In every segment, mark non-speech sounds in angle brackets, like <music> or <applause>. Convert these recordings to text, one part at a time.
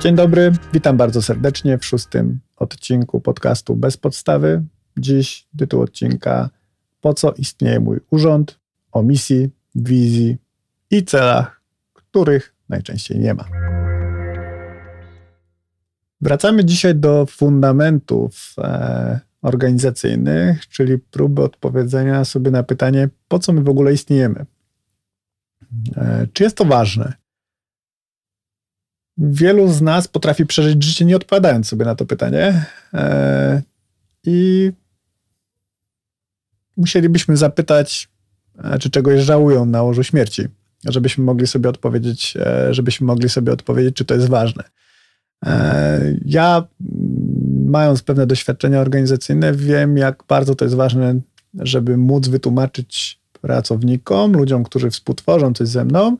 Dzień dobry, witam bardzo serdecznie w szóstym odcinku podcastu Bez Podstawy. Dziś tytuł odcinka Po co istnieje mój urząd? O misji, wizji i celach, których najczęściej nie ma. Wracamy dzisiaj do fundamentów e, organizacyjnych, czyli próby odpowiedzenia sobie na pytanie, po co my w ogóle istniejemy. E, czy jest to ważne? Wielu z nas potrafi przeżyć życie nie odpowiadając sobie na to pytanie. E, I musielibyśmy zapytać, e, czy czegoś żałują na łożu śmierci, żebyśmy mogli sobie odpowiedzieć, żebyśmy mogli sobie odpowiedzieć, czy to jest ważne. Ja, mając pewne doświadczenia organizacyjne, wiem, jak bardzo to jest ważne, żeby móc wytłumaczyć pracownikom, ludziom, którzy współtworzą coś ze mną,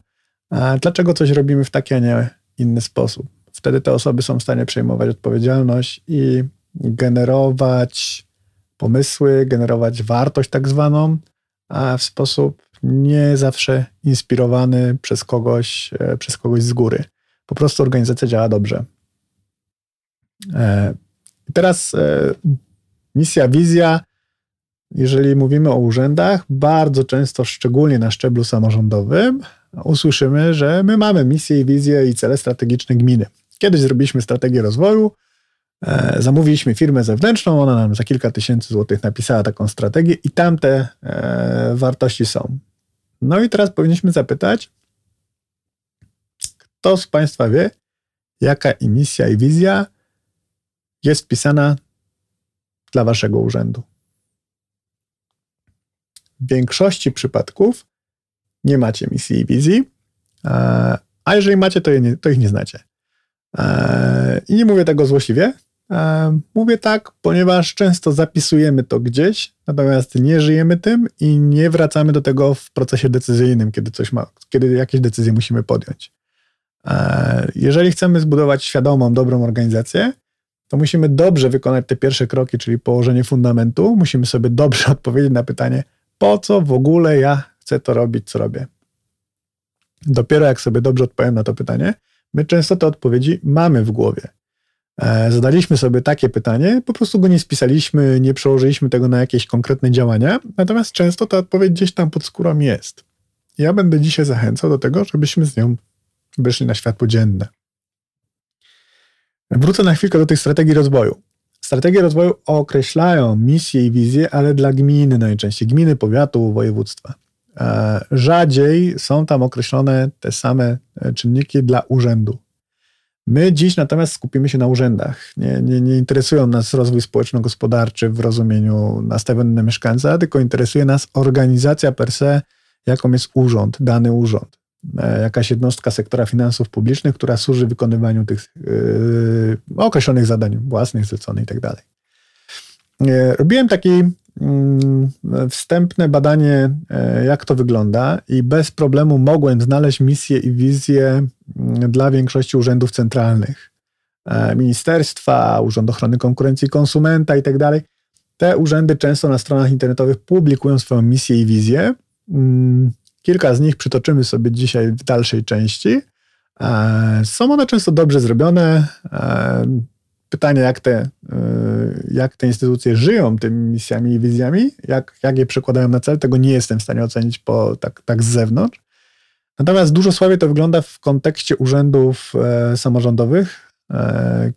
dlaczego coś robimy w taki, a nie inny sposób. Wtedy te osoby są w stanie przejmować odpowiedzialność i generować pomysły, generować wartość tak zwaną, a w sposób nie zawsze inspirowany przez kogoś, e, przez kogoś z góry. Po prostu organizacja działa dobrze. E, teraz e, misja, wizja jeżeli mówimy o urzędach, bardzo często, szczególnie na szczeblu samorządowym, usłyszymy, że my mamy misję i wizję i cele strategiczne gminy. Kiedyś zrobiliśmy strategię rozwoju, e, zamówiliśmy firmę zewnętrzną, ona nam za kilka tysięcy złotych napisała taką strategię i tam te e, wartości są. No i teraz powinniśmy zapytać, kto z Państwa wie, jaka i misja i wizja jest wpisana dla Waszego urzędu? W większości przypadków nie macie misji i wizji, e, a jeżeli macie, to, nie, to ich nie znacie. E, I nie mówię tego złośliwie. E, mówię tak, ponieważ często zapisujemy to gdzieś, natomiast nie żyjemy tym i nie wracamy do tego w procesie decyzyjnym, kiedy coś ma, kiedy jakieś decyzje musimy podjąć. Jeżeli chcemy zbudować świadomą, dobrą organizację, to musimy dobrze wykonać te pierwsze kroki, czyli położenie fundamentu. Musimy sobie dobrze <laughs> odpowiedzieć na pytanie, po co w ogóle ja chcę to robić, co robię? Dopiero jak sobie dobrze odpowiem na to pytanie, my często te odpowiedzi mamy w głowie. E, zadaliśmy sobie takie pytanie, po prostu go nie spisaliśmy, nie przełożyliśmy tego na jakieś konkretne działania, natomiast często ta odpowiedź gdzieś tam pod skórą jest. Ja będę dzisiaj zachęcał do tego, żebyśmy z nią wyszli na światło dzienne. Wrócę na chwilkę do tych strategii rozwoju. Strategie rozwoju określają misje i wizje, ale dla gminy najczęściej, gminy, powiatu, województwa. E, rzadziej są tam określone te same e, czynniki dla urzędu. My dziś natomiast skupimy się na urzędach. Nie, nie, nie interesują nas rozwój społeczno-gospodarczy w rozumieniu nastawiony na mieszkańca, tylko interesuje nas organizacja per se, jaką jest urząd, dany urząd. E, jakaś jednostka sektora finansów publicznych, która służy wykonywaniu tych yy, określonych zadań własnych, zleconych itd. Tak yy, robiłem takie yy, wstępne badanie, jak to wygląda, i bez problemu mogłem znaleźć misję i wizję mm, dla większości urzędów centralnych. Ministerstwa, Urząd Ochrony Konkurencji i Konsumenta itd. Tak Te urzędy często na stronach internetowych publikują swoją misję i wizję. Kilka z nich przytoczymy sobie dzisiaj w dalszej części. E, są one często dobrze zrobione. E, pytanie, jak te, e, jak te instytucje żyją tymi misjami i wizjami, jak, jak je przekładają na cel, tego nie jestem w stanie ocenić po, tak, tak z zewnątrz. Natomiast dużo słabiej to wygląda w kontekście urzędów samorządowych.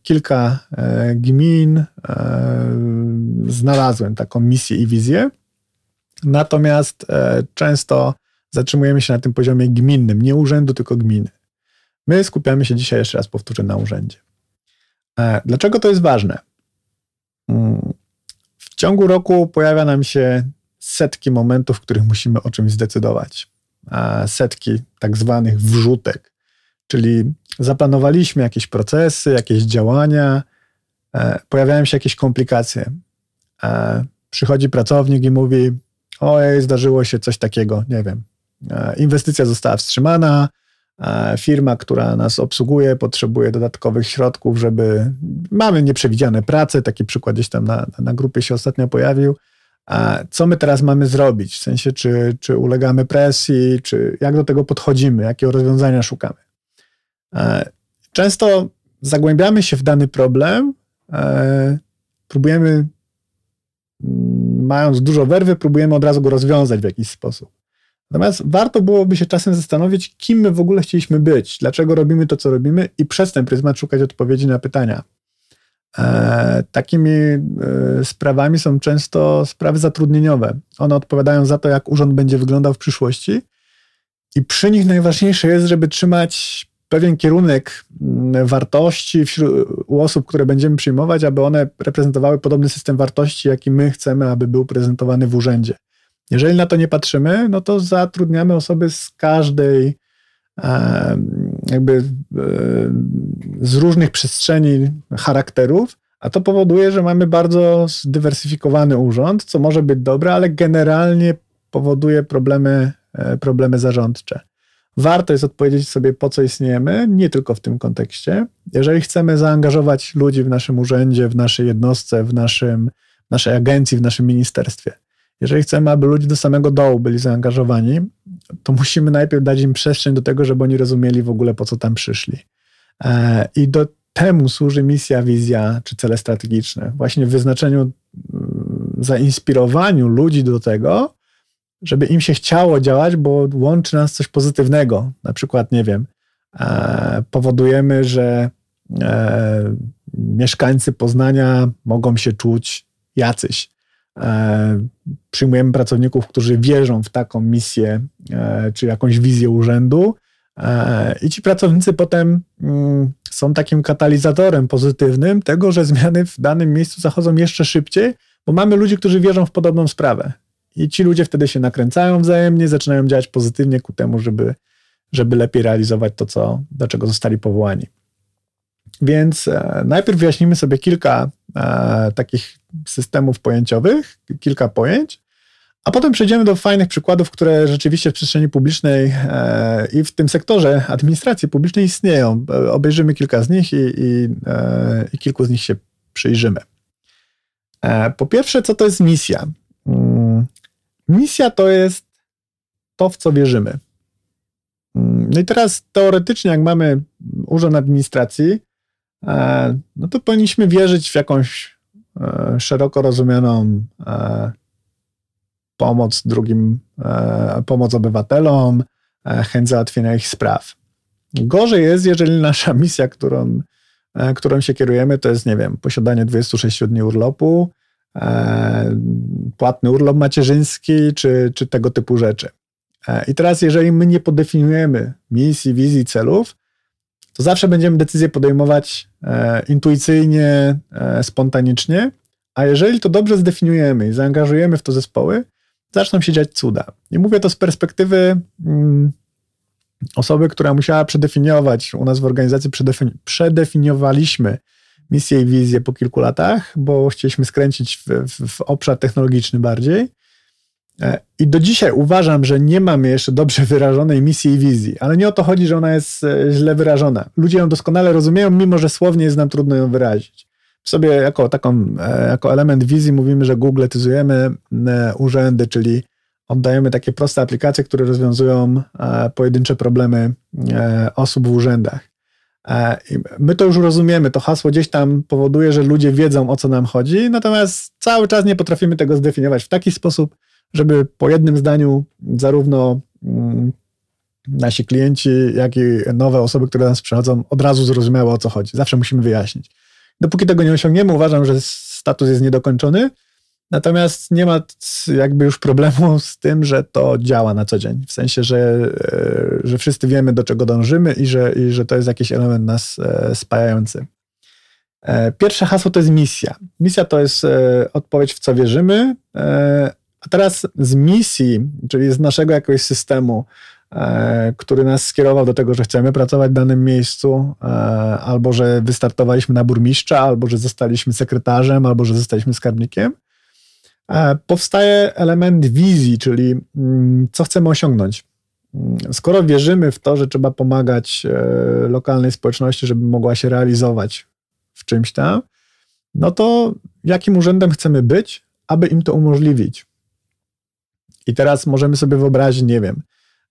Kilka gmin znalazłem taką misję i wizję. Natomiast często zatrzymujemy się na tym poziomie gminnym, nie urzędu, tylko gminy. My skupiamy się dzisiaj, jeszcze raz powtórzę, na urzędzie. E, dlaczego to jest ważne? Mm, w ciągu roku pojawia nam się setki momentów, w których musimy o czymś zdecydować. Setki tak zwanych wrzutek, czyli zaplanowaliśmy jakieś procesy, jakieś działania, e, pojawiają się jakieś komplikacje. E, przychodzi pracownik i mówi: Ojej, zdarzyło się coś takiego, nie wiem, E, inwestycja została wstrzymana, e, firma, która nas obsługuje, potrzebuje dodatkowych środków, żeby. Mamy nieprzewidziane prace, taki przykład gdzieś tam na, na grupie się ostatnio pojawił. A co my teraz mamy zrobić? W sensie, czy, czy ulegamy presji, czy jak do tego podchodzimy, jakiego rozwiązania szukamy? E, często zagłębiamy się w dany problem, e, próbujemy, mm, mając dużo werwy, próbujemy od razu go rozwiązać w jakiś sposób. Natomiast warto byłoby się czasem zastanowić, kim my w ogóle chcieliśmy być, dlaczego robimy to, co robimy, i przez ten pryzmat szukać odpowiedzi na pytania. E, takimi e, sprawami są często sprawy zatrudnieniowe. One odpowiadają za to, jak urząd będzie wyglądał w przyszłości, i przy nich najważniejsze jest, żeby trzymać pewien kierunek mm, wartości wśród, u osób, które będziemy przyjmować, aby one reprezentowały podobny system wartości, jaki my chcemy, aby był prezentowany w urzędzie. Jeżeli na to nie patrzymy, no to zatrudniamy osoby z każdej, jakby e, z różnych przestrzeni charakterów, a to powoduje, że mamy bardzo zdywersyfikowany urząd, co może być dobre, ale generalnie powoduje problemy, e, problemy zarządcze. Warto jest odpowiedzieć sobie, po co istniejemy, nie tylko w tym kontekście. Jeżeli chcemy zaangażować ludzi w naszym urzędzie, w naszej jednostce, w naszym, naszej agencji, w naszym ministerstwie, jeżeli chcemy, aby ludzie do samego dołu byli zaangażowani, to musimy najpierw dać im przestrzeń do tego, żeby oni rozumieli w ogóle, po co tam przyszli. E, I do temu służy misja, wizja czy cele strategiczne. Właśnie w wyznaczeniu, zainspirowaniu ludzi do tego, żeby im się chciało działać, bo łączy nas coś pozytywnego. Na przykład, nie wiem, e, powodujemy, że e, mieszkańcy Poznania mogą się czuć jacyś. E, przyjmujemy pracowników, którzy wierzą w taką misję e, czy jakąś wizję urzędu, e, i ci pracownicy potem mm, są takim katalizatorem pozytywnym tego, że zmiany w danym miejscu zachodzą jeszcze szybciej, bo mamy ludzi, którzy wierzą w podobną sprawę. I ci ludzie wtedy się nakręcają wzajemnie, zaczynają działać pozytywnie ku temu, żeby, żeby lepiej realizować to, co, do czego zostali powołani. Więc najpierw wyjaśnimy sobie kilka e, takich systemów pojęciowych, kilka pojęć, a potem przejdziemy do fajnych przykładów, które rzeczywiście w przestrzeni publicznej e, i w tym sektorze administracji publicznej istnieją. Obejrzymy kilka z nich i, i, e, i kilku z nich się przyjrzymy. E, po pierwsze, co to jest misja? Mm, misja to jest to, w co wierzymy. Mm, no i teraz teoretycznie, jak mamy urząd administracji, no to powinniśmy wierzyć w jakąś e, szeroko rozumianą e, pomoc drugim, pomoc obywatelom, chęć załatwienia ich spraw. Gorzej jest, jeżeli nasza misja, którą, którą się kierujemy, to jest, nie wiem, posiadanie 26 dni urlopu, płatny urlop macierzyński, czy, czy tego typu rzeczy. I teraz, jeżeli my nie podefiniujemy misji, wizji, celów, to zawsze będziemy decyzje podejmować e, intuicyjnie, e, spontanicznie, a jeżeli to dobrze zdefiniujemy i zaangażujemy w to zespoły, zaczną się dziać cuda. I mówię to z perspektywy mm, osoby, która musiała przedefiniować, u nas w organizacji przedefini przedefiniowaliśmy misję i wizję po kilku latach, bo chcieliśmy skręcić w, w, w obszar technologiczny bardziej. E, I do dzisiaj uważam, że nie mamy jeszcze dobrze wyrażonej misji i wizji, ale nie o to chodzi, że ona jest e, źle wyrażona. Ludzie ją doskonale rozumieją, mimo że słownie jest nam trudno ją wyrazić. Sobie jako, taką, e, jako element wizji mówimy, że googletyzujemy urzędy, czyli oddajemy takie proste aplikacje, które rozwiązują pojedyncze problemy osób w urzędach. My to już rozumiemy, to hasło gdzieś tam powoduje, że ludzie wiedzą o co nam chodzi, natomiast cały czas nie potrafimy tego zdefiniować w taki sposób, żeby po jednym zdaniu zarówno mm, nasi klienci, jak i nowe osoby, które do nas przychodzą, od razu zrozumiały o co chodzi. Zawsze musimy wyjaśnić. Dopóki tego nie osiągniemy, uważam, że status jest niedokończony. Natomiast nie ma jakby już problemu z tym, że to działa na co dzień. W sensie, że, e, że wszyscy wiemy, do czego dążymy i że, i że to jest jakiś element nas e, spajający. E, pierwsze hasło to jest misja. Misja to jest odpowiedź, w co wierzymy, a teraz z misji, czyli z naszego jakiegoś systemu, e, który nas skierował do tego, że chcemy pracować w danym miejscu, e, albo że wystartowaliśmy na burmistrza, albo że zostaliśmy sekretarzem, albo że zostaliśmy skarbnikiem, e, powstaje element wizji, czyli mm, co chcemy osiągnąć. Mm, skoro wierzymy w to, że trzeba pomagać lokalnej społeczności, żeby mogła się realizować w czymś tam, no to jakim urzędem chcemy być, aby im to umożliwić? I teraz możemy sobie wyobrazić, nie wiem,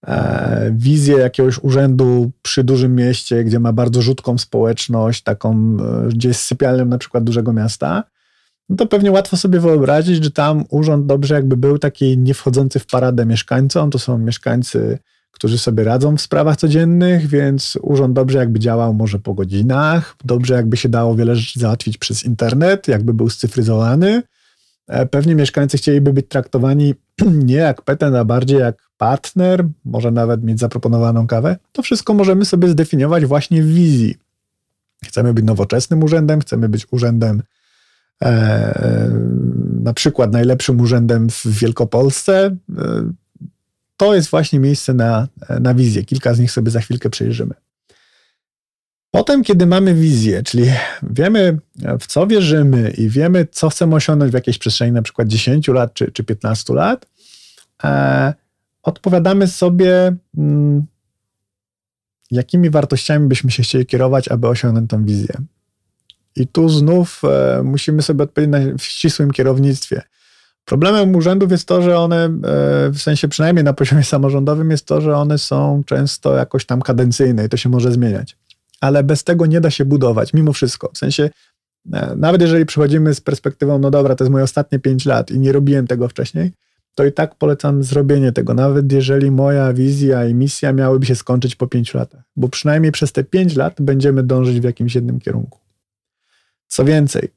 e, wizję jakiegoś urzędu przy dużym mieście, gdzie ma bardzo rzutką społeczność, taką, e, gdzie jest sypialnią na przykład dużego miasta, no to pewnie łatwo sobie wyobrazić, że tam urząd dobrze jakby był taki nie wchodzący w paradę mieszkańcom, to są mieszkańcy, którzy sobie radzą w sprawach codziennych, więc urząd dobrze jakby działał może po godzinach, dobrze jakby się dało wiele rzeczy załatwić przez internet, jakby był scyfryzowany. E, pewnie mieszkańcy chcieliby być traktowani <clears throat> nie jak petent, a bardziej jak partner, może nawet mieć zaproponowaną kawę. To wszystko możemy sobie zdefiniować właśnie w wizji. Chcemy być nowoczesnym urzędem, chcemy być urzędem E, na przykład najlepszym urzędem w Wielkopolsce, e, to jest właśnie miejsce na, na wizję. Kilka z nich sobie za chwilkę przejrzymy. Potem, kiedy mamy wizję, czyli wiemy, w co wierzymy i wiemy, co chcemy osiągnąć w jakiejś przestrzeni, na przykład 10 lat czy, czy 15 lat, e, odpowiadamy sobie, mm, jakimi wartościami byśmy się chcieli kierować, aby osiągnąć tą wizję. I tu znów e, musimy sobie odpowiedzieć w ścisłym kierownictwie. Problemem urzędów jest to, że one, e, w sensie przynajmniej na poziomie samorządowym, jest to, że one są często jakoś tam kadencyjne i to się może zmieniać. Ale bez tego nie da się budować, mimo wszystko. W sensie, e, nawet jeżeli przychodzimy z perspektywą, no dobra, to jest moje ostatnie 5 lat i nie robiłem tego wcześniej, to i tak polecam zrobienie tego, nawet jeżeli moja wizja i misja miałyby się skończyć po 5 latach, bo przynajmniej przez te 5 lat będziemy dążyć w jakimś jednym kierunku. Co więcej,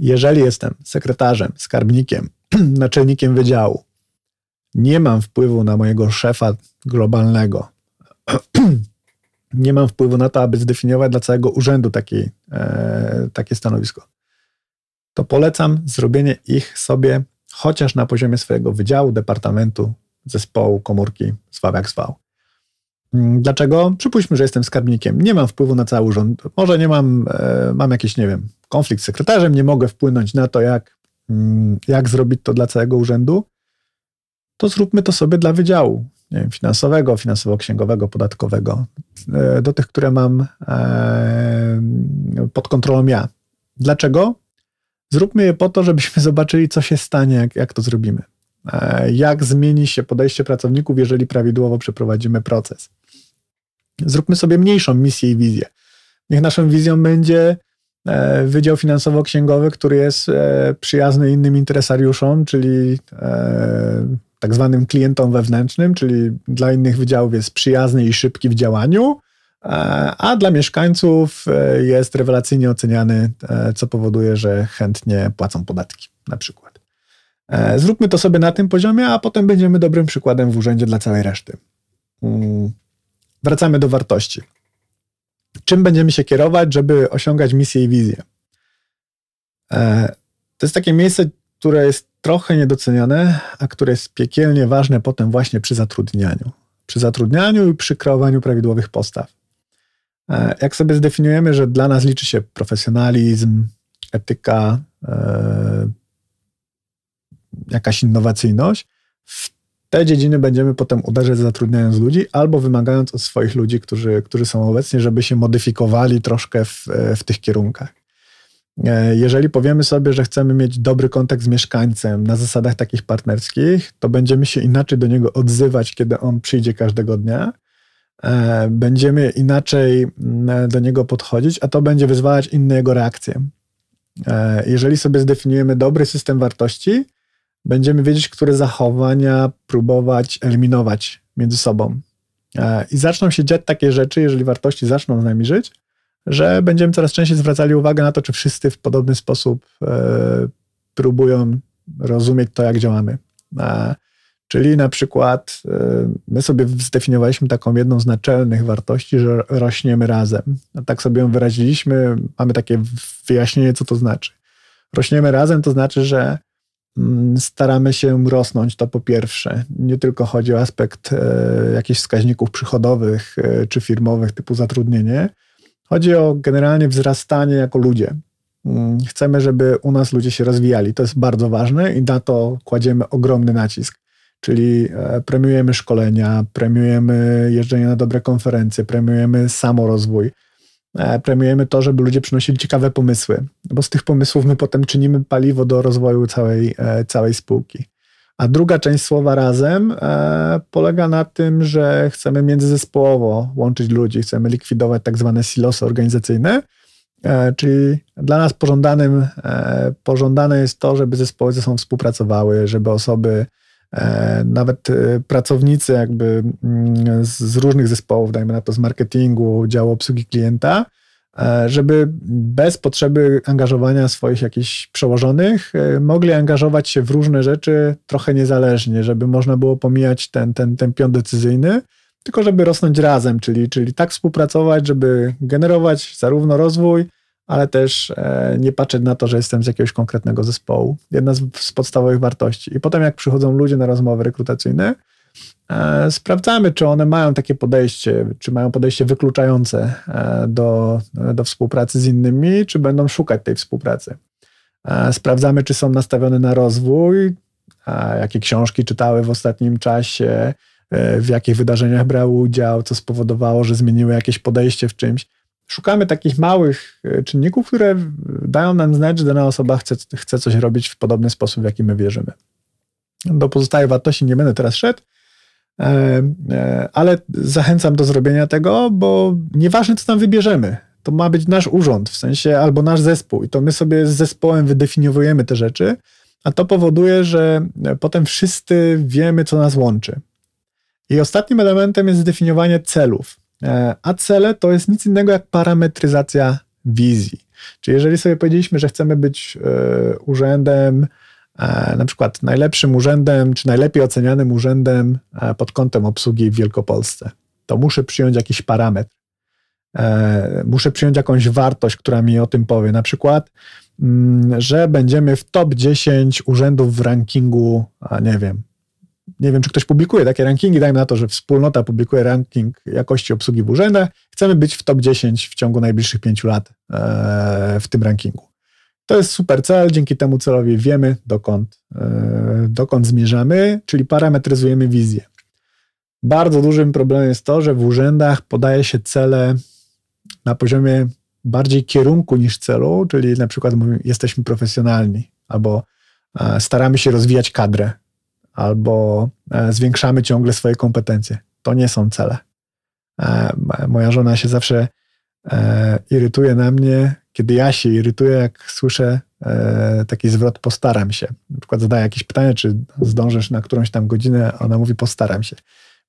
jeżeli jestem sekretarzem, skarbnikiem, <clears throat> naczelnikiem wydziału, nie mam wpływu na mojego szefa globalnego, <clears throat> nie mam wpływu na to, aby zdefiniować dla całego urzędu taki, e, takie stanowisko, to polecam zrobienie ich sobie chociaż na poziomie swojego wydziału, departamentu, zespołu, komórki, zwał jak zwał. Mm, dlaczego? Przypuśćmy, że jestem skarbnikiem. Nie mam wpływu na cały urząd. Może nie mam, e, mam jakiś, nie wiem, konflikt z sekretarzem, nie mogę wpłynąć na to, jak, mm, jak zrobić to dla całego urzędu. To zróbmy to sobie dla wydziału wiem, finansowego, finansowo-księgowego, podatkowego, e, do tych, które mam e, pod kontrolą ja. Dlaczego? Zróbmy je po to, żebyśmy <laughs> zobaczyli, co się stanie, jak, jak to zrobimy. Jak zmieni się podejście pracowników, jeżeli prawidłowo przeprowadzimy proces zróbmy sobie mniejszą misję i wizję. Niech naszą wizją będzie e, Wydział Finansowo-Księgowy, który jest e, przyjazny innym interesariuszom, czyli e, tak zwanym klientom wewnętrznym, czyli dla innych wydziałów jest przyjazny i szybki w działaniu, a dla mieszkańców jest rewelacyjnie oceniany, co powoduje, że chętnie płacą podatki na przykład. Zróbmy to sobie na tym poziomie, a potem będziemy dobrym przykładem w urzędzie dla całej reszty. Mm. Wracamy do wartości. Czym będziemy się kierować, żeby osiągać misję i wizję? E, to jest takie miejsce, które jest trochę niedoceniane, a które jest piekielnie ważne potem właśnie przy zatrudnianiu. Przy zatrudnianiu i przy kreowaniu prawidłowych postaw. E, jak sobie zdefiniujemy, że dla nas liczy się profesjonalizm, etyka, e, jakaś innowacyjność, w te dziedziny będziemy potem uderzać zatrudniając ludzi albo wymagając od swoich ludzi, którzy, którzy są obecni, żeby się modyfikowali troszkę w, w tych kierunkach. E, jeżeli powiemy sobie, że chcemy mieć dobry kontakt z mieszkańcem na zasadach takich partnerskich, to będziemy się inaczej do niego odzywać, kiedy on przyjdzie każdego dnia. E, będziemy inaczej mm, do niego podchodzić, a to będzie wyzwalać inne jego reakcje. E, jeżeli sobie zdefiniujemy dobry system wartości, będziemy wiedzieć, które zachowania próbować eliminować między sobą. I zaczną się dziać takie rzeczy, jeżeli wartości zaczną z nami żyć, że będziemy coraz częściej zwracali uwagę na to, czy wszyscy w podobny sposób e, próbują rozumieć to, jak działamy. E, czyli na przykład my sobie zdefiniowaliśmy taką jedną z naczelnych wartości, że rośniemy razem. Tak sobie ją wyraziliśmy, mamy takie wyjaśnienie, co to znaczy. Rośniemy razem to znaczy, że Mm, staramy się rosnąć, to po pierwsze. Nie tylko chodzi o aspekt e, jakichś wskaźników przychodowych e, czy firmowych typu zatrudnienie. Chodzi o generalnie wzrastanie jako ludzie. Mm, chcemy, żeby u nas ludzie się rozwijali. To jest bardzo ważne i na to kładziemy ogromny nacisk. Czyli e, premiujemy szkolenia, premiujemy jeżdżenie na dobre konferencje, premiujemy samorozwój, E, premiujemy to, żeby ludzie przynosili ciekawe pomysły, bo z tych pomysłów my potem czynimy paliwo do rozwoju całej, e, całej spółki. A druga część słowa razem e, polega na tym, że chcemy międzyzespołowo łączyć ludzi, chcemy likwidować tak zwane silosy organizacyjne, e, czyli dla nas pożądanym, e, pożądane jest to, żeby zespoły ze sobą współpracowały, żeby osoby, e, nawet e, pracownicy jakby mm, z, z różnych zespołów, dajmy na to z marketingu, działu obsługi klienta, żeby bez potrzeby angażowania swoich jakichś przełożonych e, mogli angażować się w różne rzeczy trochę niezależnie, żeby można było pomijać ten, ten, ten pion decyzyjny, tylko żeby rosnąć razem, czyli, czyli tak współpracować, żeby generować zarówno rozwój, ale też e, nie patrzeć na to, że jestem z jakiegoś konkretnego zespołu. Jedna z, z podstawowych wartości. I potem jak przychodzą ludzie na rozmowy rekrutacyjne, E, sprawdzamy, czy one mają takie podejście, czy mają podejście wykluczające e, do, do współpracy z innymi, czy będą szukać tej współpracy. E, sprawdzamy, czy są nastawione na rozwój, jakie książki czytały w ostatnim czasie, w jakich wydarzeniach brały udział, co spowodowało, że zmieniły jakieś podejście w czymś. Szukamy takich małych czynników, które dają nam znać, że dana osoba chce, chce coś robić w podobny sposób, w jaki my wierzymy. Do pozostałych wartości nie będę teraz szedł, E, e, ale zachęcam do zrobienia tego, bo nieważne, co tam wybierzemy, to ma być nasz urząd, w sensie albo nasz zespół, i to my sobie z zespołem wydefiniowujemy te rzeczy, a to powoduje, że potem wszyscy wiemy, co nas łączy. I ostatnim elementem jest zdefiniowanie celów. E, a cele to jest nic innego jak parametryzacja wizji. Czyli jeżeli sobie powiedzieliśmy, że chcemy być urzędem, E, na przykład najlepszym urzędem, czy najlepiej ocenianym urzędem e, pod kątem obsługi w Wielkopolsce. To muszę przyjąć jakiś parametr. E, muszę przyjąć jakąś wartość, która mi o tym powie. Na przykład, mm, że będziemy w top 10 urzędów w rankingu, nie wiem, nie wiem, czy ktoś publikuje takie rankingi, dajmy na to, że wspólnota publikuje ranking jakości obsługi w urzędach. Chcemy być w top 10 w ciągu najbliższych 5 lat w tym rankingu. To jest super cel, dzięki temu celowi wiemy, dokąd, e, dokąd zmierzamy, czyli parametryzujemy wizję. Bardzo dużym problemem jest to, że w urzędach podaje się cele na poziomie bardziej kierunku niż celu, czyli na przykład mówimy, jesteśmy profesjonalni, albo e, staramy się rozwijać kadrę, albo e, zwiększamy ciągle swoje kompetencje. To nie są cele. Moja żona się zawsze irytuje na mnie, kiedy ja się irytuję, jak słyszę e, taki zwrot postaram się. Na przykład zadaję jakieś pytanie, czy zdążysz na którąś tam godzinę, a ona mówi postaram się.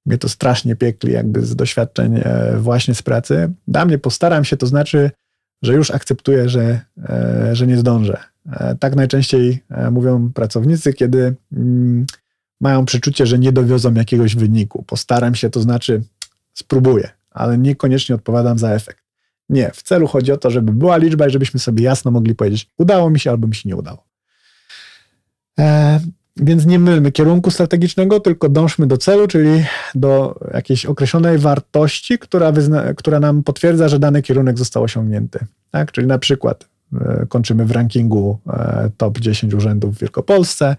Mnie to strasznie piekli jakby z doświadczeń e, właśnie z pracy. Dla mnie postaram się to znaczy, że już akceptuję, że, e, że nie zdążę. Tak najczęściej mówią pracownicy, kiedy mm, mają przeczucie, że nie dowiozą jakiegoś wyniku. Postaram się to znaczy spróbuję, ale niekoniecznie odpowiadam za efekt. Nie, w celu chodzi o to, żeby była liczba i żebyśmy sobie jasno mogli powiedzieć, udało mi się albo mi się nie udało. E, więc nie mylmy kierunku strategicznego, tylko dążmy do celu, czyli do jakiejś określonej wartości, która, wyzna, która nam potwierdza, że dany kierunek został osiągnięty. Tak? Czyli na przykład e, kończymy w rankingu e, top 10 urzędów w Wielkopolsce,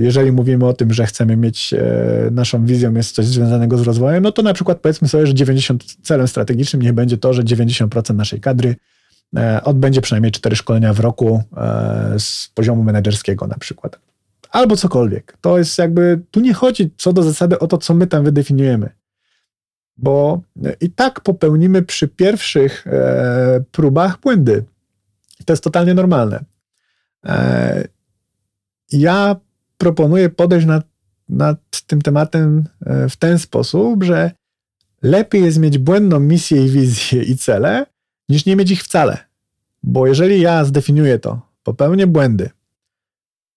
jeżeli mówimy o tym, że chcemy mieć, e, naszą wizją jest coś związanego z rozwojem, no to na przykład powiedzmy sobie, że 90, celem strategicznym niech będzie to, że 90% naszej kadry e, odbędzie przynajmniej 4 szkolenia w roku z poziomu menedżerskiego na przykład. Albo cokolwiek. To jest jakby, tu nie chodzi co do zasady o to, co my tam wydefiniujemy. Bo i tak popełnimy przy pierwszych próbach błędy. To jest totalnie normalne. Ja proponuję podejść nad, nad tym tematem e, w ten sposób, że lepiej jest mieć błędną misję i wizję i cele, niż nie mieć ich wcale. Bo jeżeli ja zdefiniuję to, popełnię błędy,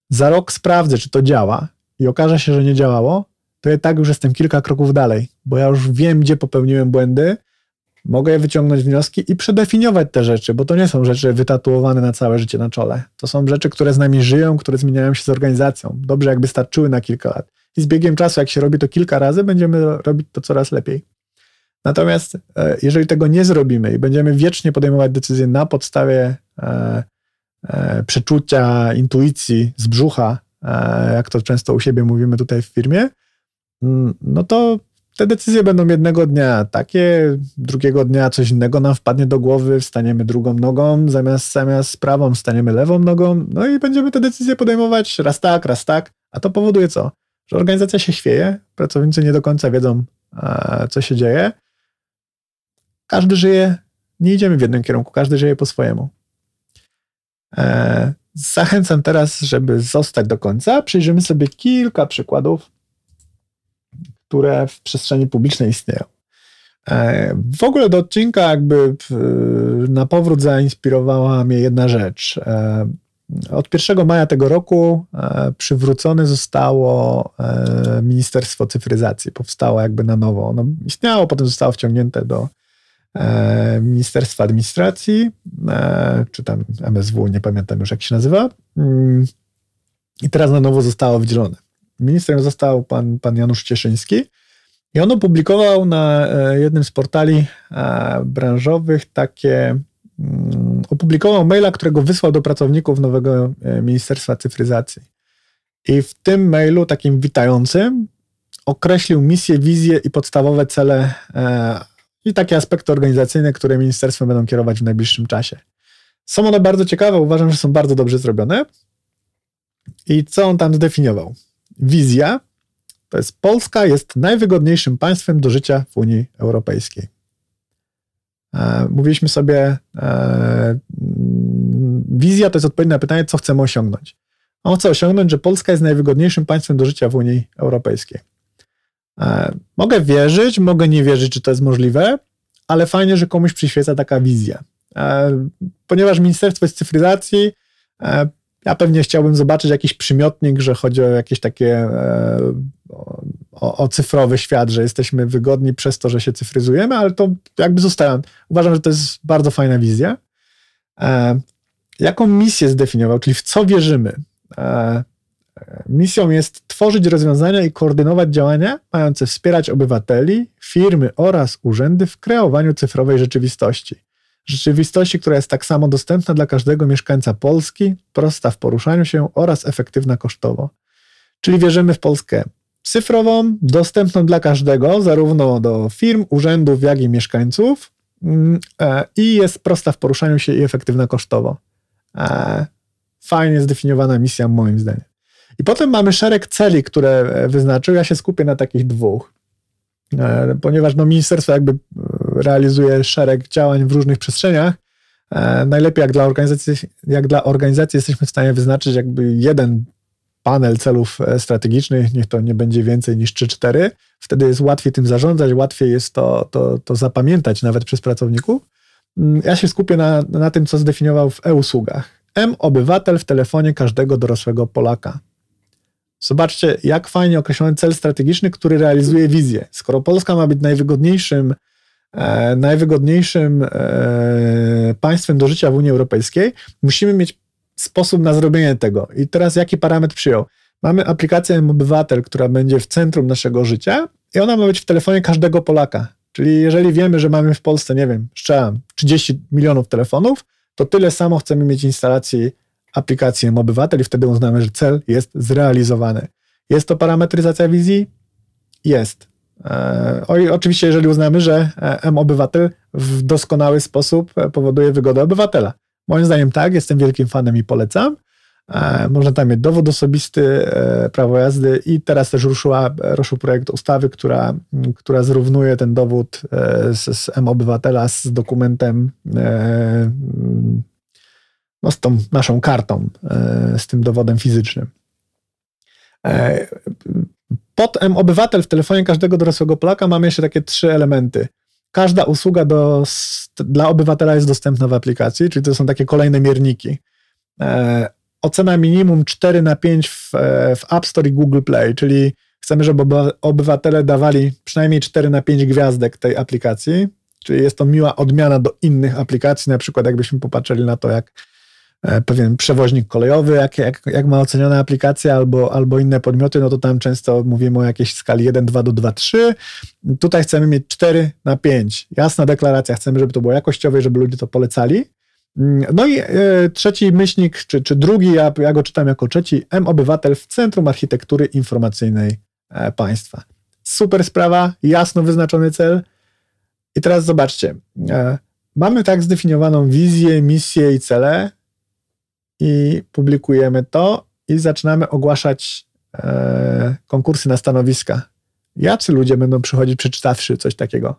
za rok sprawdzę, czy to działa i okaże się, że nie działało, to ja tak już jestem kilka kroków dalej, bo ja już wiem, gdzie popełniłem błędy, mogę wyciągnąć wnioski i przedefiniować te rzeczy, bo to nie są rzeczy wytatuowane na całe życie na czole. To są rzeczy, które z nami żyją, które zmieniają się z organizacją. Dobrze, jakby starczyły na kilka lat. I z biegiem czasu, jak się robi to kilka razy, będziemy robić to coraz lepiej. Natomiast e, jeżeli tego nie zrobimy i będziemy wiecznie podejmować decyzje na podstawie e, e, przeczucia, intuicji z brzucha, e, jak to często u siebie mówimy tutaj w firmie, mm, no to te decyzje będą jednego dnia takie, drugiego dnia coś innego nam wpadnie do głowy, wstaniemy drugą nogą, zamiast, zamiast prawą wstaniemy lewą nogą, no i będziemy te decyzje podejmować raz tak, raz tak, A to powoduje co? Że organizacja się chwieje, pracownicy nie do końca wiedzą, co się dzieje. Każdy żyje, nie idziemy w jednym kierunku, każdy żyje po swojemu. E, zachęcam teraz, żeby zostać do końca. Przyjrzymy sobie kilka przykładów, które w przestrzeni publicznej istnieją. E, w ogóle do odcinka jakby na powrót zainspirowała mnie jedna rzecz. E, od 1 maja tego roku przywrócone zostało Ministerstwo Cyfryzacji. Powstało jakby na nowo. Ono istniało, potem zostało wciągnięte do E, Ministerstwa Administracji, e, czy tam MSW, nie pamiętam już jak się nazywa. Mm, I teraz na nowo zostało wdzielone. Ministrem został pan, pan Janusz Cieszyński i on opublikował na e, jednym z portali branżowych takie, mm, opublikował maila, którego wysłał do pracowników nowego Ministerstwa Cyfryzacji. I w tym mailu takim witającym określił misję, wizję i podstawowe cele i takie aspekty organizacyjne, które ministerstwem będą kierować w najbliższym czasie. Są one bardzo ciekawe, uważam, że są bardzo dobrze zrobione. I co on tam zdefiniował? Wizja to jest Polska jest najwygodniejszym państwem do życia w Unii Europejskiej. E, mówiliśmy sobie, e, wizja to jest odpowiedź na pytanie, co chcemy osiągnąć. On chce osiągnąć, że Polska jest najwygodniejszym państwem do życia w Unii Europejskiej. E, mogę wierzyć, mogę nie wierzyć, czy to jest możliwe, ale fajnie, że komuś przyświeca taka wizja. Ponieważ Ministerstwo cyfryzacji, ja pewnie chciałbym zobaczyć jakiś przymiotnik, że chodzi o jakieś takie o, o, cyfrowy świat, że jesteśmy wygodni przez to, że się cyfryzujemy, ale to jakby zostałem. Uważam, że to jest bardzo fajna wizja. Jaką misję zdefiniował, czyli w co wierzymy? Misją jest tworzyć rozwiązania i koordynować działania mające wspierać obywateli, firmy oraz urzędy w kreowaniu cyfrowej rzeczywistości. Rzeczywistości, która jest tak samo dostępna dla każdego mieszkańca Polski, prosta w poruszaniu się oraz efektywna kosztowo. Czyli wierzymy w Polskę cyfrową, dostępną dla każdego, zarówno do firm, urzędów, jak i mieszkańców, mm, e, i jest prosta w poruszaniu się i efektywna kosztowo. E, fajnie zdefiniowana misja, moim zdaniem. I potem mamy szereg celi, które e, wyznaczył. Ja się skupię na takich dwóch, ponieważ no, ministerstwo jakby realizuje szereg działań w różnych przestrzeniach. Najlepiej jak dla organizacji, jak dla organizacji jesteśmy w stanie wyznaczyć jakby jeden panel celów strategicznych, niech to nie będzie więcej niż 3-4. Wtedy jest łatwiej tym zarządzać, łatwiej jest to, to, to zapamiętać nawet przez pracowników. Mm, ja się skupię na, na tym, co zdefiniował w e-usługach. M-obywatel w telefonie każdego dorosłego Polaka. Zobaczcie, jak fajnie określony cel strategiczny, który realizuje wizję. Skoro Polska ma być najwygodniejszym, e, najwygodniejszym e, państwem do życia w Unii Europejskiej, musimy mieć sposób na zrobienie tego. I teraz jaki parametr przyjął? Mamy aplikację Obywatel, która będzie w centrum naszego życia i ona ma być w telefonie każdego Polaka. Czyli jeżeli wiemy, że mamy w Polsce, nie wiem, strzelam, 30 milionów telefonów, to tyle samo chcemy mieć instalacji aplikację obywatel i wtedy uznamy, że cel jest zrealizowany. Jest to parametryzacja wizji? Jest. E, oczywiście, jeżeli uznamy, że e, M-obywatel w doskonały sposób e, powoduje wygodę obywatela. Moim zdaniem tak, jestem wielkim fanem i polecam. Można tam mieć dowód osobisty, prawo jazdy i teraz też ruszyła, ruszył projekt ustawy, która, która zrównuje ten dowód z, z M-obywatela z dokumentem no, z tą naszą kartą, z tym dowodem fizycznym. E, pod M-Obywatel w telefonie każdego dorosłego Polaka mamy jeszcze takie trzy elementy. Każda usługa do, dla obywatela jest dostępna w aplikacji, czyli to są takie kolejne mierniki. E, ocena minimum 4 na 5 w, w App Store i Google Play, czyli chcemy, żeby obywatele dawali przynajmniej 4 na 5 gwiazdek tej aplikacji, czyli jest to miła odmiana do innych aplikacji, na przykład jakbyśmy popatrzyli na to, jak E, pewien przewoźnik kolejowy, jak, jak, jak ma ocenione aplikacje albo, albo inne podmioty, no to tam często mówimy o jakiejś skali 1, 2 do 2, 3. Tutaj chcemy mieć 4 na 5. Jasna deklaracja, chcemy, żeby to było jakościowe i żeby ludzie to polecali. Mm, no i e, trzeci myślnik, czy, czy drugi, ja, ja go czytam jako trzeci, M-Obywatel w Centrum Architektury Informacyjnej e, Państwa. Super sprawa, jasno wyznaczony cel. I teraz zobaczcie, e, mamy tak zdefiniowaną wizję, misję i cele, i publikujemy to i zaczynamy ogłaszać e, konkursy na stanowiska. Jacy ludzie będą przychodzić przeczytawszy coś takiego?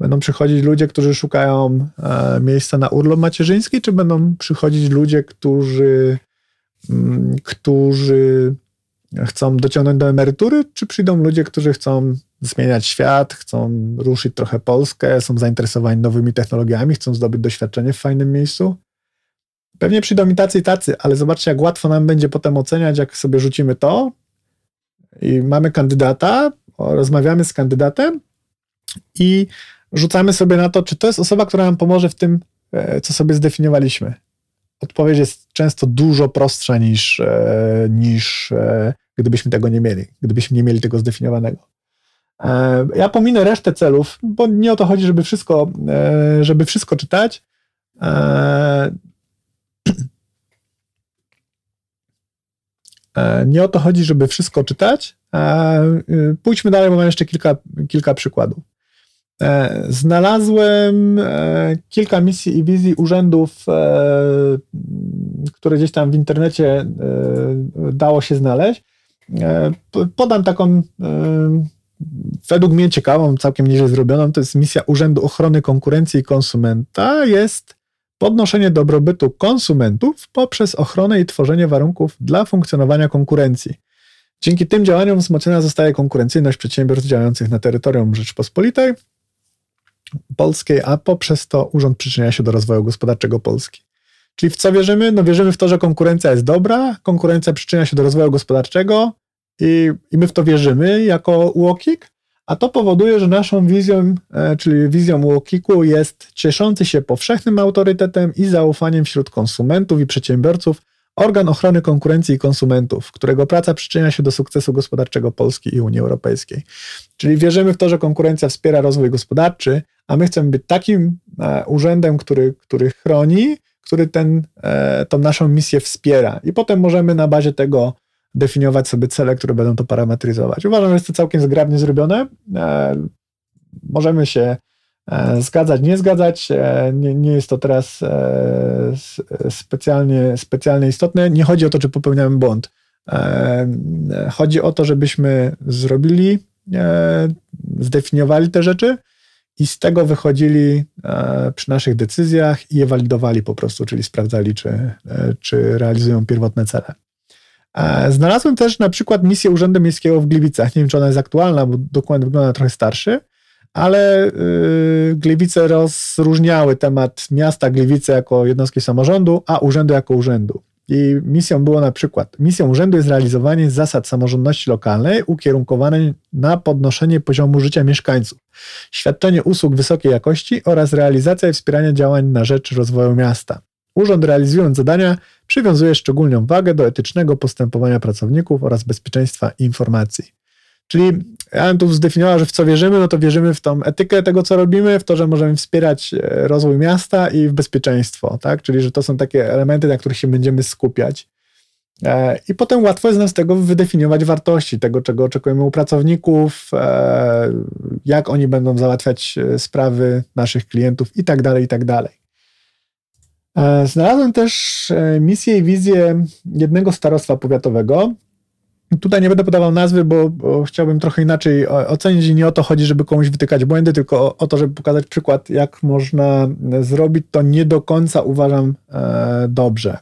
Będą przychodzić ludzie, którzy szukają e, miejsca na urlop macierzyński, czy będą przychodzić ludzie, którzy, mm, którzy chcą dociągnąć do emerytury, czy przyjdą ludzie, którzy chcą zmieniać świat, chcą ruszyć trochę Polskę, są zainteresowani nowymi technologiami, chcą zdobyć doświadczenie w fajnym miejscu? Pewnie przyjdą i tacy i tacy, ale zobaczcie, jak łatwo nam będzie potem oceniać, jak sobie rzucimy to i mamy kandydata, rozmawiamy z kandydatem i rzucamy sobie na to, czy to jest osoba, która nam pomoże w tym, e, co sobie zdefiniowaliśmy. Odpowiedź jest często dużo prostsza niż, e, niż e, gdybyśmy tego nie mieli, gdybyśmy nie mieli tego zdefiniowanego. Ja pominę resztę celów, bo nie o to chodzi, żeby wszystko, żeby wszystko czytać. Nie o to chodzi, żeby wszystko czytać. Pójdźmy dalej, bo mam jeszcze kilka, kilka przykładów. E, znalazłem e, kilka misji i wizji urzędów, e, które gdzieś tam w internecie dało się znaleźć. Podam taką, według mnie ciekawą, całkiem nieźle zrobioną. To jest misja Urzędu Ochrony Konkurencji i Konsumenta. Jest podnoszenie dobrobytu konsumentów poprzez ochronę i tworzenie warunków dla funkcjonowania konkurencji. Dzięki tym działaniom wzmocniona zostaje konkurencyjność przedsiębiorstw działających na terytorium Rzeczypospolitej polskiej, a poprzez to urząd przyczynia się do rozwoju gospodarczego Polski. Czyli w co wierzymy? No wierzymy w to, że konkurencja jest dobra, konkurencja przyczynia się do rozwoju gospodarczego i, i my w to wierzymy jako UOKiK, a to powoduje, że naszą wizją, e, czyli wizją UOKiK-u jest cieszący się powszechnym autorytetem i zaufaniem wśród konsumentów i przedsiębiorców organ ochrony konkurencji i konsumentów, którego praca przyczynia się do sukcesu gospodarczego Polski i Unii Europejskiej. Czyli wierzymy w to, że konkurencja wspiera rozwój gospodarczy, a my chcemy być takim e, urzędem, który, który chroni, który ten, e, tą naszą misję wspiera. I potem możemy na bazie tego definiować sobie cele, które będą to parametryzować. Uważam, że jest to całkiem zgrabnie zrobione. E, możemy się zgadzać, nie zgadzać. Nie, nie jest to teraz specjalnie, specjalnie istotne. Nie chodzi o to, czy popełniamy błąd. Chodzi o to, żebyśmy zrobili, zdefiniowali te rzeczy, i z tego wychodzili e, przy naszych decyzjach i je walidowali po prostu, czyli sprawdzali, czy, e, czy realizują pierwotne cele. E, znalazłem też na przykład misję Urzędu Miejskiego w Gliwicach. Nie wiem, czy ona jest aktualna, bo dokument wygląda trochę starszy, ale Gliwice rozróżniały temat miasta Gliwice jako jednostki samorządu, a urzędu jako urzędu. I misją było na przykład, misją urzędu jest realizowanie zasad samorządności lokalnej ukierunkowanej na podnoszenie poziomu życia mieszkańców, świadczenie usług wysokiej jakości oraz realizacja i wspieranie działań na rzecz rozwoju miasta. Urząd realizując zadania przywiązuje szczególną wagę do etycznego postępowania pracowników oraz bezpieczeństwa informacji. Czyli ja bym tu zdefiniował, że w co wierzymy, no to wierzymy w tą etykę tego, co robimy, w to, że możemy wspierać e, rozwój miasta i w bezpieczeństwo, tak? Czyli, że to są takie elementy, na których się będziemy skupiać. E, I potem łatwo jest nam z tego wydefiniować wartości, tego, czego oczekujemy u pracowników, e, jak oni będą załatwiać sprawy naszych klientów i tak dalej, i tak dalej. Znalazłem też misję i wizję jednego starostwa powiatowego, Tutaj nie będę podawał nazwy, bo, bo, chciałbym trochę inaczej ocenić i nie o to chodzi, żeby komuś wytykać błędy, tylko o, o to, żeby pokazać przykład, jak można zrobić to nie do końca uważam e, dobrze.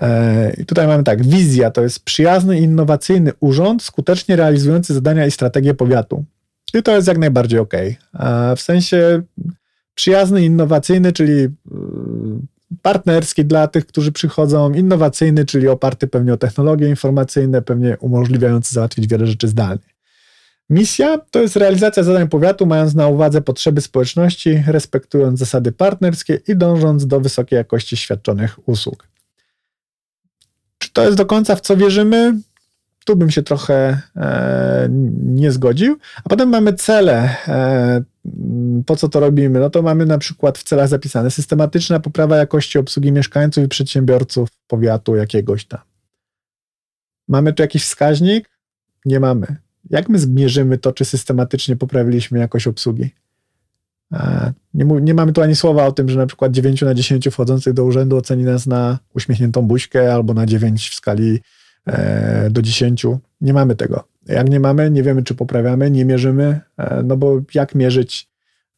E, I tutaj mamy tak, wizja to jest przyjazny, innowacyjny urząd, skutecznie realizujący zadania i strategię powiatu. I to jest jak najbardziej ok. E, w sensie przyjazny, innowacyjny, czyli partnerski dla tych, którzy przychodzą, innowacyjny, czyli oparty pewnie o technologie informacyjne, pewnie umożliwiający załatwić wiele rzeczy zdalnie. Misja to jest realizacja zadań powiatu, mając na uwadze potrzeby społeczności, respektując zasady partnerskie i dążąc do wysokiej jakości świadczonych usług. Czy to jest do końca w co wierzymy? Tu bym się trochę e, nie zgodził. A potem mamy cele e, po co to robimy? No to mamy na przykład w celach zapisane systematyczna poprawa jakości obsługi mieszkańców i przedsiębiorców powiatu jakiegoś tam. Mamy tu jakiś wskaźnik? Nie mamy. Jak my zmierzymy to, czy systematycznie poprawiliśmy jakość obsługi? Nie, nie, mamy tu ani słowa o tym, że na przykład 9 na 10 wchodzących do urzędu oceni nas na uśmiechniętą buźkę albo na 9 w skali do 10. Nie mamy tego. Jak nie mamy, nie wiemy, czy poprawiamy, nie mierzymy, e, no bo jak mierzyć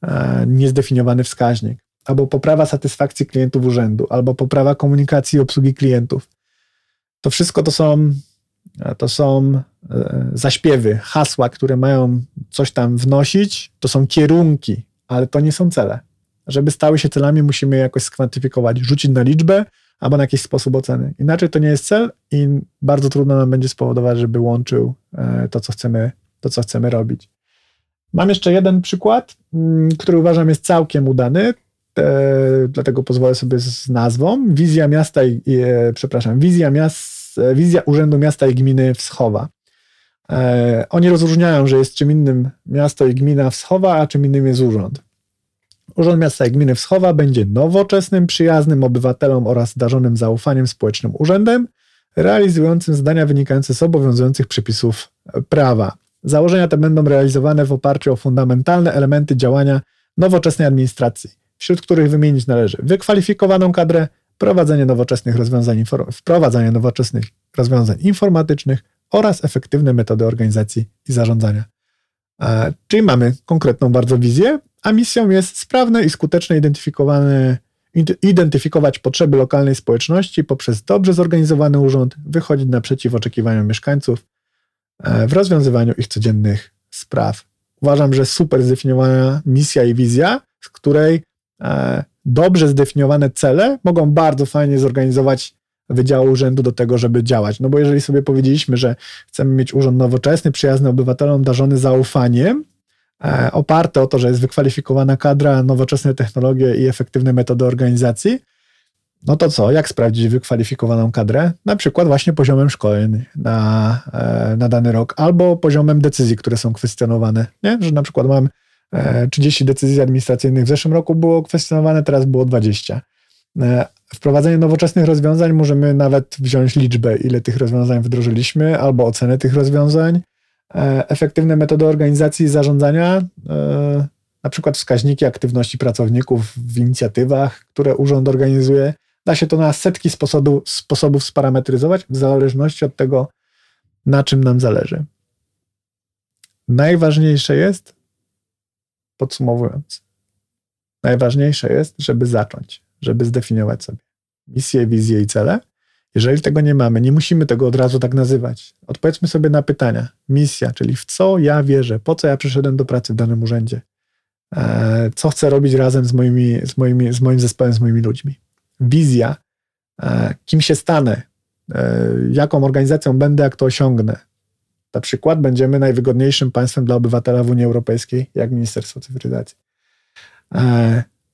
e, niezdefiniowany wskaźnik? Albo poprawa satysfakcji klientów urzędu, albo poprawa komunikacji i obsługi klientów. To wszystko to są, to są zaśpiewy, hasła, które mają coś tam wnosić, to są kierunki, ale to nie są cele. Żeby stały się celami, musimy jakoś skwantyfikować, rzucić na liczbę albo na jakiś sposób oceny. Inaczej to nie jest cel i bardzo trudno nam będzie spowodować, żeby łączył e, to, co chcemy, to, co chcemy robić. Mam jeszcze jeden przykład, mm, który uważam jest całkiem udany, dlatego pozwolę sobie z nazwą. Wizja miasta i, e, przepraszam, wizja, miast, e, wizja Urzędu Miasta i Gminy Wschowa. Oni rozróżniają, że jest czym innym miasto i gmina Wschowa, a czym innym jest urząd. Urząd Miasta i Gminy Wschowa będzie nowoczesnym, przyjaznym obywatelom oraz darzonym zaufaniem społecznym urzędem, realizującym zadania wynikające z obowiązujących przepisów prawa. Założenia te będą realizowane w oparciu o fundamentalne elementy działania nowoczesnej administracji, wśród których wymienić należy wykwalifikowaną kadrę, prowadzenie nowoczesnych rozwiązań, wprowadzanie nowoczesnych rozwiązań informatycznych oraz efektywne metody organizacji i zarządzania. E, czyli mamy konkretną bardzo wizję, a misją jest sprawne i skuteczne identyfikowane, identyfikować potrzeby lokalnej społeczności poprzez dobrze zorganizowany urząd, wychodzić naprzeciw oczekiwaniom mieszkańców e, w rozwiązywaniu ich codziennych spraw. Uważam, że super zdefiniowana misja i wizja, z której e, dobrze zdefiniowane cele mogą bardzo fajnie zorganizować wydział urzędu do tego, żeby działać. No bo jeżeli sobie powiedzieliśmy, że chcemy mieć urząd nowoczesny, przyjazny obywatelom, darzony zaufaniem, e, oparte o to, że jest wykwalifikowana kadra, nowoczesne technologie i efektywne metody organizacji, no to co, jak sprawdzić wykwalifikowaną kadrę? Na przykład właśnie poziomem szkoleń na, e, na dany rok, albo poziomem decyzji, które są kwestionowane. Nie? Że na przykład mam 30 e, decyzji administracyjnych w zeszłym roku było kwestionowane, teraz było 20. Wprowadzenie nowoczesnych rozwiązań możemy nawet wziąć liczbę, ile tych rozwiązań wdrożyliśmy, albo ocenę tych rozwiązań. E, efektywne metody organizacji i zarządzania, e, na przykład wskaźniki aktywności pracowników w inicjatywach, które urząd organizuje. Da się to na setki sposobów, sposobów sparametryzować w zależności od tego, na czym nam zależy. Najważniejsze jest, podsumowując, najważniejsze jest, żeby zacząć żeby zdefiniować sobie misję, wizję i cele. Jeżeli tego nie mamy, nie musimy tego od razu tak nazywać. Odpowiedzmy sobie na pytania. Misja, czyli w co ja wierzę, po co ja przyszedłem do pracy w danym urzędzie, e, co chcę robić razem z, moimi, z, moimi, z moim zespołem, z moimi ludźmi. Wizja, e, kim się stanę, e, jaką organizacją będę, jak to osiągnę. Na przykład będziemy najwygodniejszym państwem dla obywatela w Unii Europejskiej, jak Ministerstwo Cyfryzacji.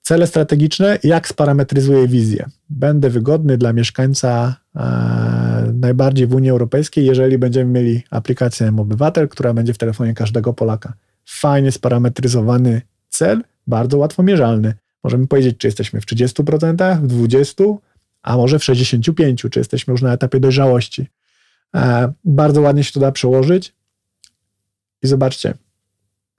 Cele strategiczne, jak sparametryzuję wizję. Będę wygodny dla mieszkańca e, najbardziej w Unii Europejskiej, jeżeli będziemy mieli aplikację M-Obywatel, która będzie w telefonie każdego Polaka. Fajnie sparametryzowany cel, bardzo łatwo mierzalny. Możemy powiedzieć, czy jesteśmy w 30%, w 20%, a może w 65%, czy jesteśmy już na etapie dojrzałości. E, bardzo ładnie się to da przełożyć. I zobaczcie,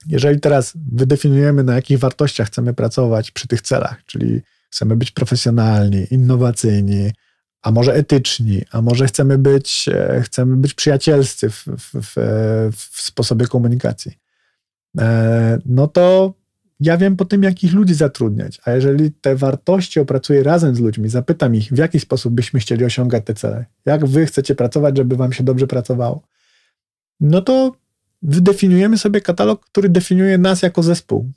jeżeli teraz wydefiniujemy, na jakich wartościach chcemy pracować przy tych celach, czyli chcemy być profesjonalni, innowacyjni, a może etyczni, a może chcemy być, e, chcemy być przyjacielscy w, w, w, w sposobie komunikacji, e, no to ja wiem po tym, jakich ludzi zatrudniać. A jeżeli te wartości opracuję razem z ludźmi, zapytam ich, w jaki sposób byśmy chcieli osiągać te cele, jak wy chcecie pracować, żeby wam się dobrze pracowało, no to wydefiniujemy sobie katalog, który definiuje nas jako zespół.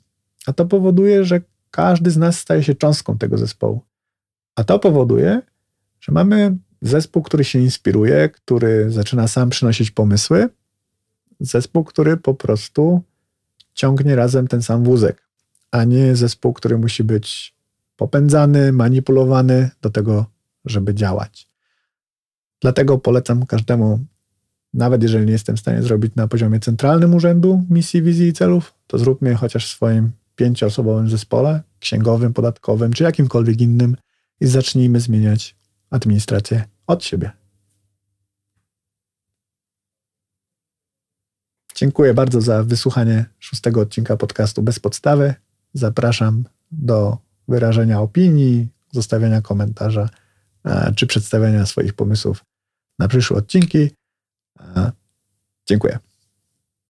A to powoduje, że każdy z nas staje się cząstką tego zespołu. A to powoduje, że mamy zespół, który się inspiruje, który zaczyna sam przynosić pomysły, zespół, który po prostu ciągnie razem ten sam wózek, a nie zespół, który musi być popędzany, manipulowany do tego, żeby działać. Dlatego polecam każdemu nawet jeżeli nie jestem w stanie zrobić na poziomie centralnym urzędu misji, wizji i celów, to zróbmy chociaż w swoim pięcioosobowym zespole, księgowym, podatkowym czy jakimkolwiek innym i zacznijmy zmieniać administrację od siebie. Dziękuję bardzo za wysłuchanie szóstego odcinka podcastu Bez Podstawy. Zapraszam do wyrażenia opinii, zostawiania komentarza czy przedstawiania swoich pomysłów na przyszłe odcinki. Dziękuję.